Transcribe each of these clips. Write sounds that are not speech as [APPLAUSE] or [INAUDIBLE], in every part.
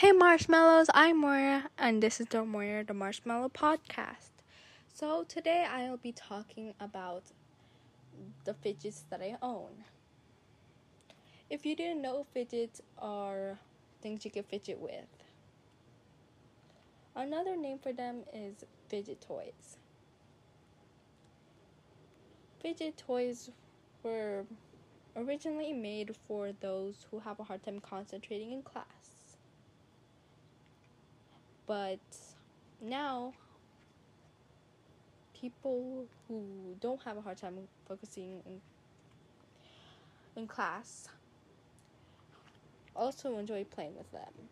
Hey Marshmallows, I'm Moira, and this is the Moira the Marshmallow Podcast. So today I'll be talking about the fidgets that I own. If you didn't know, fidgets are things you can fidget with. Another name for them is fidget toys. Fidget toys were originally made for those who have a hard time concentrating in class. But now, people who don't have a hard time focusing in, in class also enjoy playing with them.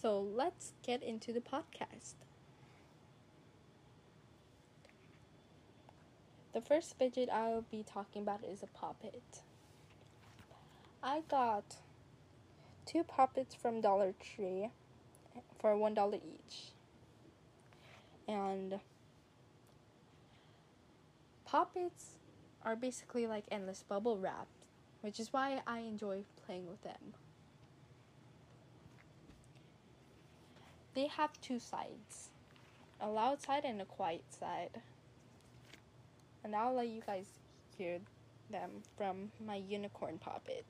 So let's get into the podcast. The first fidget I'll be talking about is a poppet. I got two poppets from Dollar Tree for one dollar each. And poppets are basically like endless bubble wrap, which is why I enjoy playing with them. They have two sides a loud side and a quiet side. And I'll let you guys hear them from my unicorn poppet.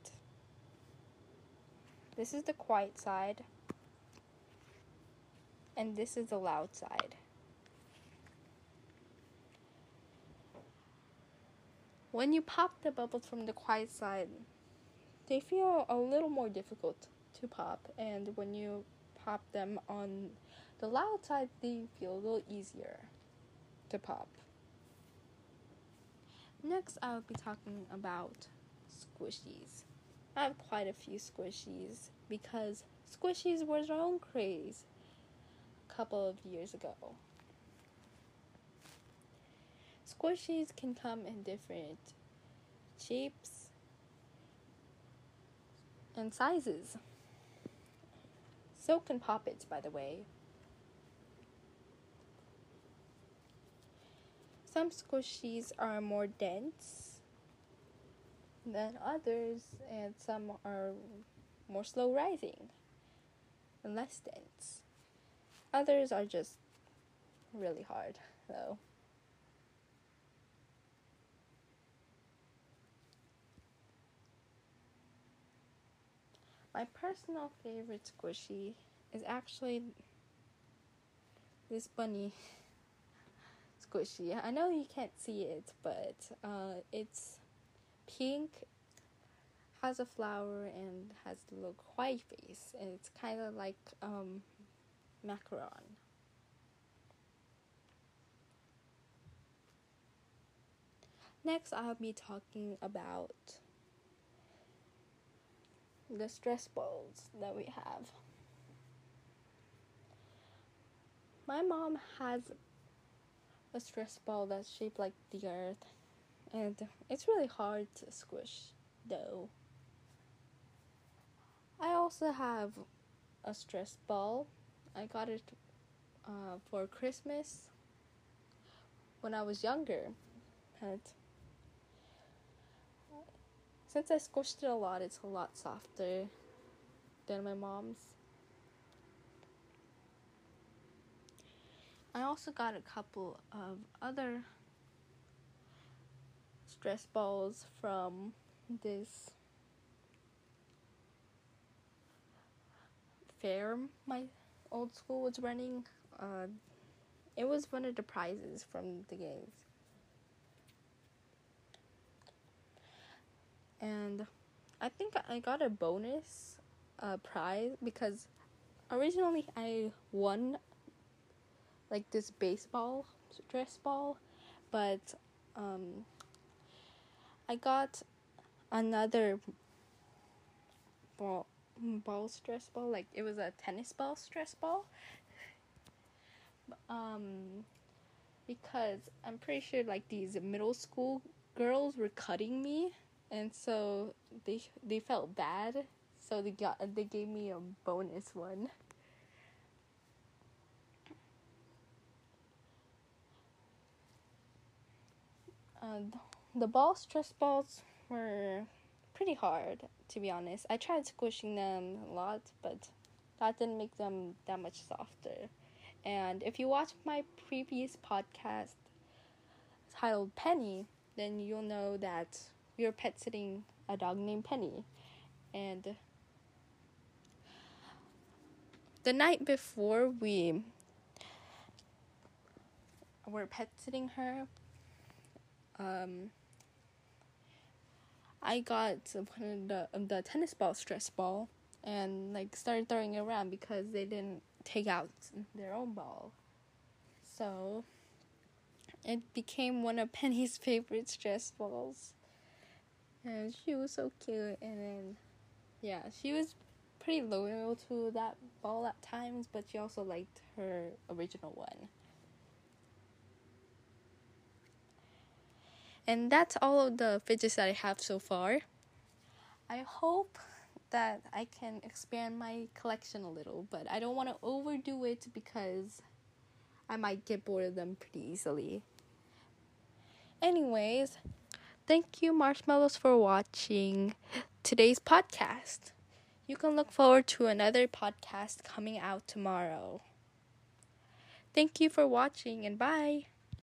This is the quiet side. And this is the loud side. When you pop the bubbles from the quiet side, they feel a little more difficult to pop. And when you pop them on the loud side, they feel a little easier to pop. Next, I'll be talking about squishies. I have quite a few squishies because squishies was their own craze a couple of years ago. Squishies can come in different shapes and sizes. So can poppets, by the way. Some squishies are more dense than others, and some are more slow rising and less dense. Others are just really hard, though. My personal favorite squishy is actually this bunny [LAUGHS] squishy. I know you can't see it, but uh, it's pink, has a flower, and has the little white face, and it's kind of like um, macaron. Next, I'll be talking about the stress balls that we have. My mom has a stress ball that's shaped like the earth and it's really hard to squish though. I also have a stress ball. I got it uh, for Christmas when I was younger. And since I squished it a lot, it's a lot softer than my mom's. I also got a couple of other stress balls from this fair my old school was running. Uh, it was one of the prizes from the games. And I think I got a bonus uh, prize because originally I won like this baseball dress ball, but um, I got another ball ball stress ball like it was a tennis ball stress ball. Um because I'm pretty sure like these middle school girls were cutting me and so they they felt bad. So they got they gave me a bonus one. Uh, the ball stress balls were pretty hard, to be honest. I tried squishing them a lot, but that didn't make them that much softer. And if you watch my previous podcast titled Penny, then you'll know that we were pet sitting a dog named Penny. And the night before we were pet sitting her, um, I got one of the the tennis ball stress ball and like started throwing it around because they didn't take out their own ball. So it became one of [LAUGHS] Penny's favorite stress balls. And she was so cute and then yeah, she was pretty loyal to that ball at times, but she also liked her original one. And that's all of the fidgets that I have so far. I hope that I can expand my collection a little, but I don't want to overdo it because I might get bored of them pretty easily. Anyways, thank you, Marshmallows, for watching today's podcast. You can look forward to another podcast coming out tomorrow. Thank you for watching and bye.